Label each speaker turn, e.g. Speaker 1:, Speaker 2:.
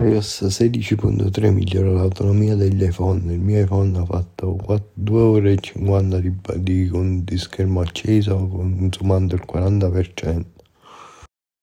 Speaker 1: iOS 16.3 migliora l'autonomia degli iPhone. Il mio iPhone ha fatto 2 ore e 50 di, di, di schermo acceso consumando il 40%.